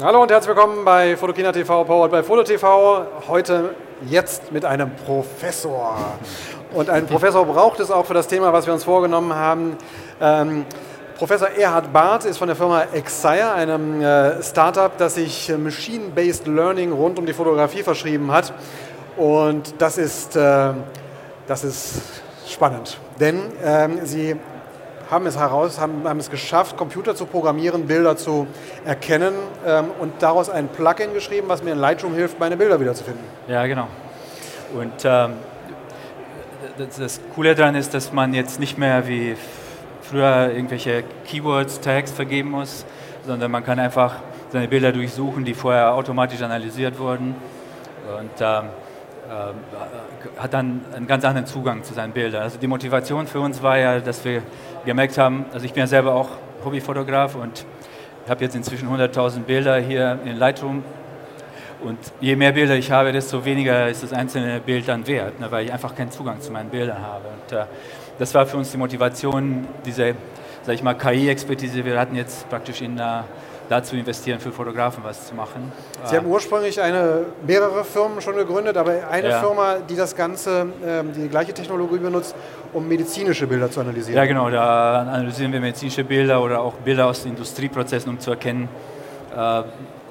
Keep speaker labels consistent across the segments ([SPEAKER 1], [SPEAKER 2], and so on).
[SPEAKER 1] Hallo und herzlich willkommen bei Fotokina TV, powered by Foto TV. Heute jetzt mit einem Professor. Und einen Professor braucht es auch für das Thema, was wir uns vorgenommen haben. Ähm, Professor Erhard Barth ist von der Firma Exire, einem äh, Startup, das sich Machine-Based Learning rund um die Fotografie verschrieben hat. Und das ist, äh, das ist spannend, denn ähm, sie haben es heraus, haben, haben, es geschafft, Computer zu programmieren, Bilder zu erkennen ähm, und daraus ein Plugin geschrieben, was mir in Lightroom hilft, meine Bilder wiederzufinden.
[SPEAKER 2] Ja, genau. Und ähm, das, das Coole daran ist, dass man jetzt nicht mehr wie früher irgendwelche Keywords, Tags vergeben muss, sondern man kann einfach seine Bilder durchsuchen, die vorher automatisch analysiert wurden und ähm, äh, hat dann einen ganz anderen Zugang zu seinen Bildern. Also die Motivation für uns war ja, dass wir gemerkt haben, also ich bin ja selber auch Hobbyfotograf und habe jetzt inzwischen 100.000 Bilder hier in Lightroom und je mehr Bilder ich habe, desto weniger ist das einzelne Bild dann wert, ne, weil ich einfach keinen Zugang zu meinen Bildern habe. Und, äh, das war für uns die Motivation, diese, sag ich mal, KI-Expertise. Wir hatten jetzt praktisch in uh, dazu investieren, für Fotografen was zu machen.
[SPEAKER 1] Sie haben ursprünglich eine, mehrere Firmen schon gegründet, aber eine ja. Firma, die das Ganze, ähm, die gleiche Technologie benutzt, um medizinische Bilder zu analysieren.
[SPEAKER 2] Ja, genau. Da analysieren wir medizinische Bilder oder auch Bilder aus Industrieprozessen, um zu erkennen, äh,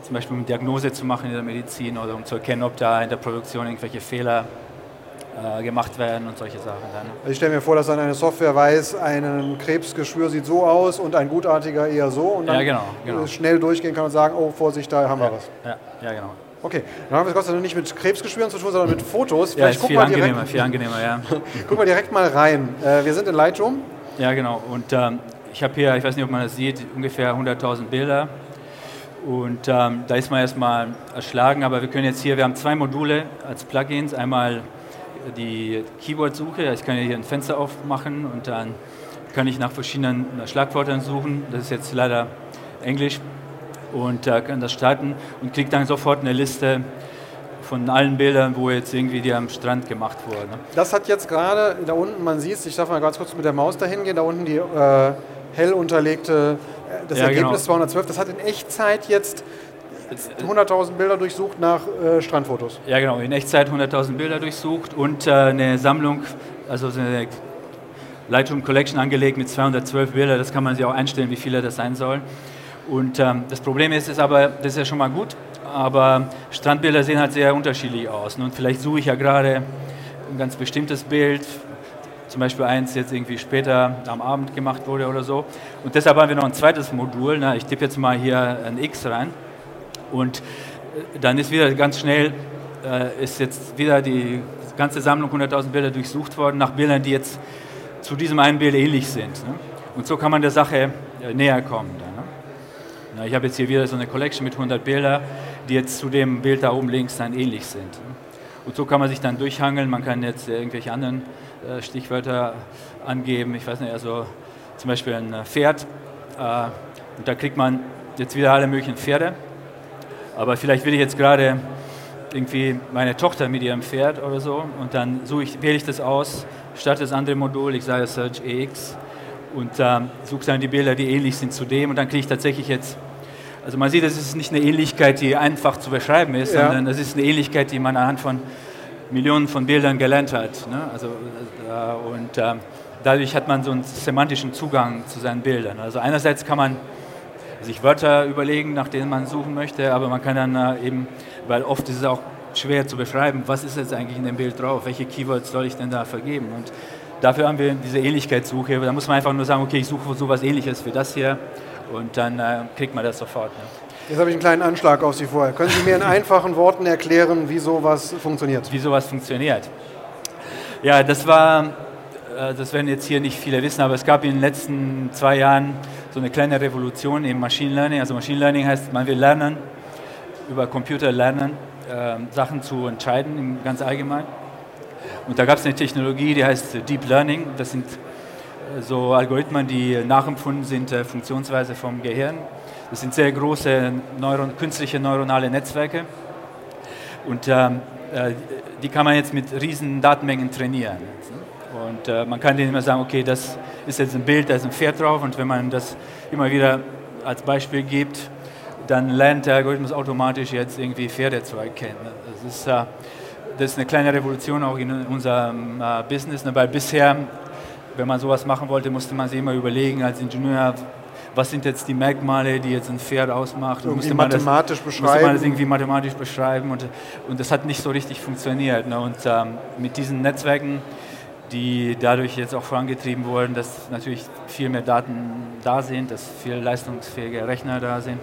[SPEAKER 2] zum Beispiel um Diagnose zu machen in der Medizin oder um zu erkennen, ob da in der Produktion irgendwelche Fehler äh, gemacht werden und solche Sachen dann.
[SPEAKER 1] Also ich stelle mir vor, dass dann eine Software weiß, ein Krebsgeschwür sieht so aus und ein gutartiger eher so und dann ja, genau, genau. schnell durchgehen kann und sagen, oh Vorsicht, da haben
[SPEAKER 2] ja,
[SPEAKER 1] wir was.
[SPEAKER 2] Ja, ja genau.
[SPEAKER 1] Okay, dann haben wir es Gott sei Dank nicht mit Krebsgeschwüren zu tun, sondern mit Fotos.
[SPEAKER 2] Vielleicht ja, ist viel angenehmer, direkt, viel angenehmer, ja.
[SPEAKER 1] guck mal direkt mal rein. Äh, wir sind in Lightroom.
[SPEAKER 2] Ja, genau. Und ähm, ich habe hier, ich weiß nicht, ob man das sieht, ungefähr 100.000 Bilder. Und ähm, da ist man erstmal erschlagen, aber wir können jetzt hier, wir haben zwei Module als Plugins. Einmal die Keyword-Suche. Ich kann hier ein Fenster aufmachen und dann kann ich nach verschiedenen Schlagwörtern suchen. Das ist jetzt leider Englisch und äh, kann das starten und kriege dann sofort eine Liste von allen Bildern, wo jetzt irgendwie die am Strand gemacht wurden.
[SPEAKER 1] Das hat jetzt gerade da unten, man sieht es, ich darf mal ganz kurz mit der Maus dahin gehen, da unten die äh, hell unterlegte, äh, das ja, Ergebnis genau. 212, das hat in Echtzeit jetzt 100.000 Bilder durchsucht nach äh, Strandfotos.
[SPEAKER 2] Ja, genau, in Echtzeit 100.000 Bilder durchsucht und äh, eine Sammlung, also eine Lightroom Collection angelegt mit 212 Bildern. Das kann man sich auch einstellen, wie viele das sein sollen. Und ähm, das Problem ist, ist aber, das ist ja schon mal gut, aber Strandbilder sehen halt sehr unterschiedlich aus. Ne? Und vielleicht suche ich ja gerade ein ganz bestimmtes Bild, zum Beispiel eins jetzt irgendwie später am Abend gemacht wurde oder so. Und deshalb haben wir noch ein zweites Modul. Ne? Ich tippe jetzt mal hier ein X rein. Und äh, dann ist wieder ganz schnell, äh, ist jetzt wieder die ganze Sammlung 100.000 Bilder durchsucht worden nach Bildern, die jetzt zu diesem einen Bild ähnlich sind. Ne? Und so kann man der Sache äh, näher kommen. Ne? Ich habe jetzt hier wieder so eine Collection mit 100 Bildern, die jetzt zu dem Bild da oben links dann ähnlich sind. Ne? Und so kann man sich dann durchhangeln. Man kann jetzt irgendwelche anderen Stichwörter angeben. Ich weiß nicht, also zum Beispiel ein Pferd. Und da kriegt man jetzt wieder alle möglichen Pferde. Aber vielleicht will ich jetzt gerade irgendwie meine Tochter mit ihrem Pferd oder so und dann suche ich, wähle ich das aus, starte das andere Modul, ich sage Search EX und ähm, suche dann die Bilder, die ähnlich sind zu dem und dann kriege ich tatsächlich jetzt, also man sieht, das ist nicht eine Ähnlichkeit, die einfach zu beschreiben ist, ja. sondern das ist eine Ähnlichkeit, die man anhand von Millionen von Bildern gelernt hat. Ne? Also, äh, und äh, dadurch hat man so einen semantischen Zugang zu seinen Bildern. Also einerseits kann man sich Wörter überlegen, nach denen man suchen möchte, aber man kann dann äh, eben, weil oft ist es auch schwer zu beschreiben, was ist jetzt eigentlich in dem Bild drauf, welche Keywords soll ich denn da vergeben und dafür haben wir diese Ähnlichkeitssuche, da muss man einfach nur sagen, okay, ich suche sowas ähnliches wie das hier und dann äh, kriegt man das sofort. Ne?
[SPEAKER 1] Jetzt habe ich einen kleinen Anschlag auf Sie vorher. Können Sie mir in einfachen Worten erklären, wie sowas funktioniert?
[SPEAKER 2] Wie sowas funktioniert? Ja, das war, das werden jetzt hier nicht viele wissen, aber es gab in den letzten zwei Jahren so eine kleine Revolution im Machine Learning. Also Machine Learning heißt, man will lernen, über Computer lernen, äh, Sachen zu entscheiden, ganz allgemein. Und da gab es eine Technologie, die heißt Deep Learning. Das sind äh, so Algorithmen, die nachempfunden sind der Funktionsweise vom Gehirn. Das sind sehr große Neuron künstliche neuronale Netzwerke. Und ähm, äh, die kann man jetzt mit riesen Datenmengen trainieren. Und äh, man kann denen immer sagen, okay, das ist jetzt ein Bild, da ist ein Pferd drauf und wenn man das immer wieder als Beispiel gibt, dann lernt der Algorithmus automatisch jetzt irgendwie Pferde zu erkennen. Das ist, äh, das ist eine kleine Revolution auch in unserem äh, Business, ne? weil bisher, wenn man sowas machen wollte, musste man sich immer überlegen als Ingenieur, was sind jetzt die Merkmale, die jetzt ein Pferd ausmacht.
[SPEAKER 1] Und musste man mathematisch
[SPEAKER 2] das,
[SPEAKER 1] beschreiben.
[SPEAKER 2] Musste man das irgendwie mathematisch beschreiben und, und das hat nicht so richtig funktioniert. Ne? Und ähm, mit diesen Netzwerken, die dadurch jetzt auch vorangetrieben wurden, dass natürlich viel mehr Daten da sind, dass viel leistungsfähige Rechner da sind,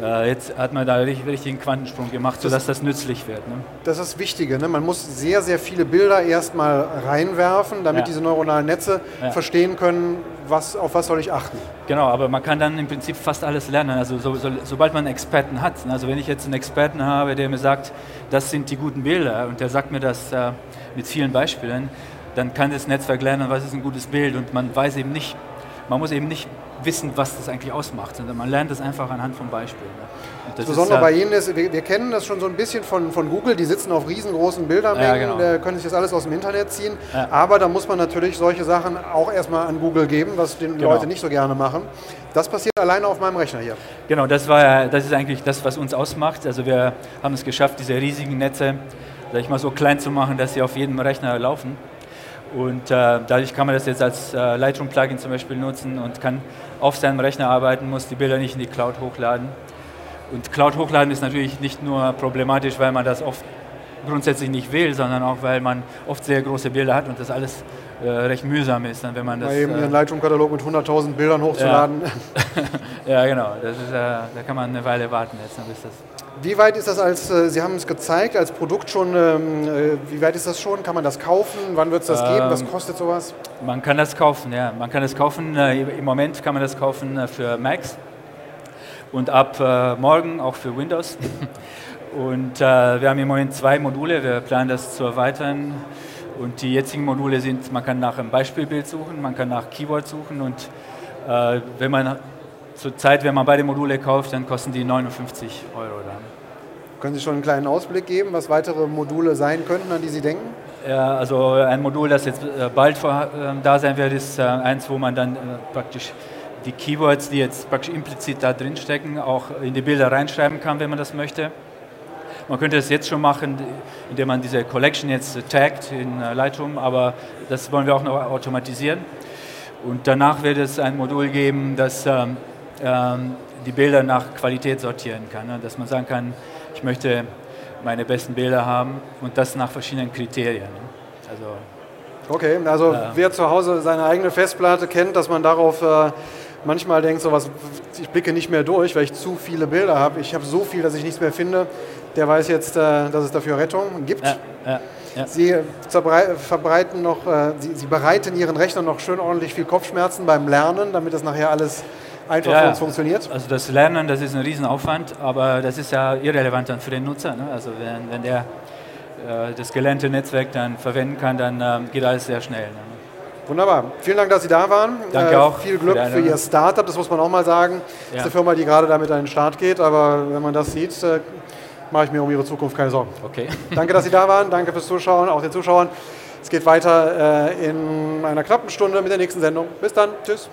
[SPEAKER 2] äh, jetzt hat man da richtig, richtig einen Quantensprung gemacht, sodass das, das nützlich wird. Ne?
[SPEAKER 1] Das ist das Wichtige. Ne? Man muss sehr, sehr viele Bilder erstmal reinwerfen, damit ja. diese neuronalen Netze ja. verstehen können, was, auf was soll ich achten.
[SPEAKER 2] Genau, aber man kann dann im Prinzip fast alles lernen. Also so, so, sobald man einen Experten hat, ne? also wenn ich jetzt einen Experten habe, der mir sagt, das sind die guten Bilder und der sagt mir das äh, mit vielen Beispielen, dann kann das Netzwerk lernen, was ist ein gutes Bild und man weiß eben nicht, man muss eben nicht wissen, was das eigentlich ausmacht, sondern man lernt das einfach anhand von Beispielen.
[SPEAKER 1] Das, das Besondere bei Ihnen ist, wir, wir, kennen das schon so ein bisschen von, von Google, die sitzen auf riesengroßen Bildermengen, ja, genau. können sich das alles aus dem Internet ziehen, ja. aber da muss man natürlich solche Sachen auch erstmal an Google geben, was die genau. Leute nicht so gerne machen. Das passiert alleine auf meinem Rechner hier.
[SPEAKER 2] Genau, das, war, das ist eigentlich das, was uns ausmacht. Also wir haben es geschafft, diese riesigen Netze, sag ich mal, so klein zu machen, dass sie auf jedem Rechner laufen. Und äh, dadurch kann man das jetzt als äh, Lightroom-Plugin zum Beispiel nutzen und kann auf seinem Rechner arbeiten, muss die Bilder nicht in die Cloud hochladen. Und Cloud hochladen ist natürlich nicht nur problematisch, weil man das oft grundsätzlich nicht will, sondern auch, weil man oft sehr große Bilder hat und das alles äh, recht mühsam ist, dann, wenn man das...
[SPEAKER 1] Mal eben äh, einen Lightroom-Katalog mit 100.000 Bildern hochzuladen.
[SPEAKER 2] Ja, ja genau. Ist, äh, da kann man eine Weile warten jetzt, bis das
[SPEAKER 1] wie weit ist das als, äh, Sie haben es gezeigt, als Produkt schon, ähm, äh, wie weit ist das schon? Kann man das kaufen? Wann wird es das geben? Was ähm, kostet sowas?
[SPEAKER 2] Man kann das kaufen, ja. Man kann das kaufen, äh, im Moment kann man das kaufen für Macs und ab morgen auch für Windows. Und wir haben im Moment zwei Module, wir planen das zu erweitern. Und die jetzigen Module sind, man kann nach einem Beispielbild suchen, man kann nach Keyword suchen und wenn man Zurzeit, wenn man beide Module kauft, dann kosten die 59 Euro dann.
[SPEAKER 1] Können Sie schon einen kleinen Ausblick geben, was weitere Module sein könnten, an die Sie denken?
[SPEAKER 2] Ja, also ein Modul, das jetzt äh, bald vor, äh, da sein wird, ist äh, eins, wo man dann äh, praktisch die Keywords, die jetzt praktisch implizit da drin stecken, auch in die Bilder reinschreiben kann, wenn man das möchte. Man könnte das jetzt schon machen, indem man diese Collection jetzt taggt in äh, Lightroom, aber das wollen wir auch noch automatisieren. Und danach wird es ein Modul geben, das ähm, ähm, die Bilder nach Qualität sortieren kann. Ne? Dass man sagen kann, ich möchte meine besten Bilder haben und das nach verschiedenen Kriterien. Ne?
[SPEAKER 1] Also, okay, also äh, wer zu Hause seine eigene Festplatte kennt, dass man darauf äh, manchmal denkt, so was, ich blicke nicht mehr durch, weil ich zu viele Bilder habe. Ich habe so viel, dass ich nichts mehr finde. Der weiß jetzt, äh, dass es dafür Rettung gibt. Ja, ja, ja. Sie verbreiten noch, äh, Sie, Sie bereiten Ihren Rechner noch schön ordentlich viel Kopfschmerzen beim Lernen, damit das nachher alles einfach ja, für uns funktioniert?
[SPEAKER 2] Also das Lernen, das ist ein Riesenaufwand, aber das ist ja irrelevant dann für den Nutzer. Ne? Also wenn, wenn der äh, das gelernte Netzwerk dann verwenden kann, dann ähm, geht alles sehr schnell. Ne?
[SPEAKER 1] Wunderbar. Vielen Dank, dass Sie da waren.
[SPEAKER 2] Danke äh, auch.
[SPEAKER 1] Viel Glück für, für Ihr Startup, das muss man auch mal sagen. Das ja. ist eine Firma, die gerade damit an den Start geht, aber wenn man das sieht, äh, mache ich mir um Ihre Zukunft keine Sorgen.
[SPEAKER 2] Okay.
[SPEAKER 1] Danke, dass Sie da waren. Danke fürs Zuschauen, auch den Zuschauern. Es geht weiter äh, in einer knappen Stunde mit der nächsten Sendung. Bis dann. Tschüss.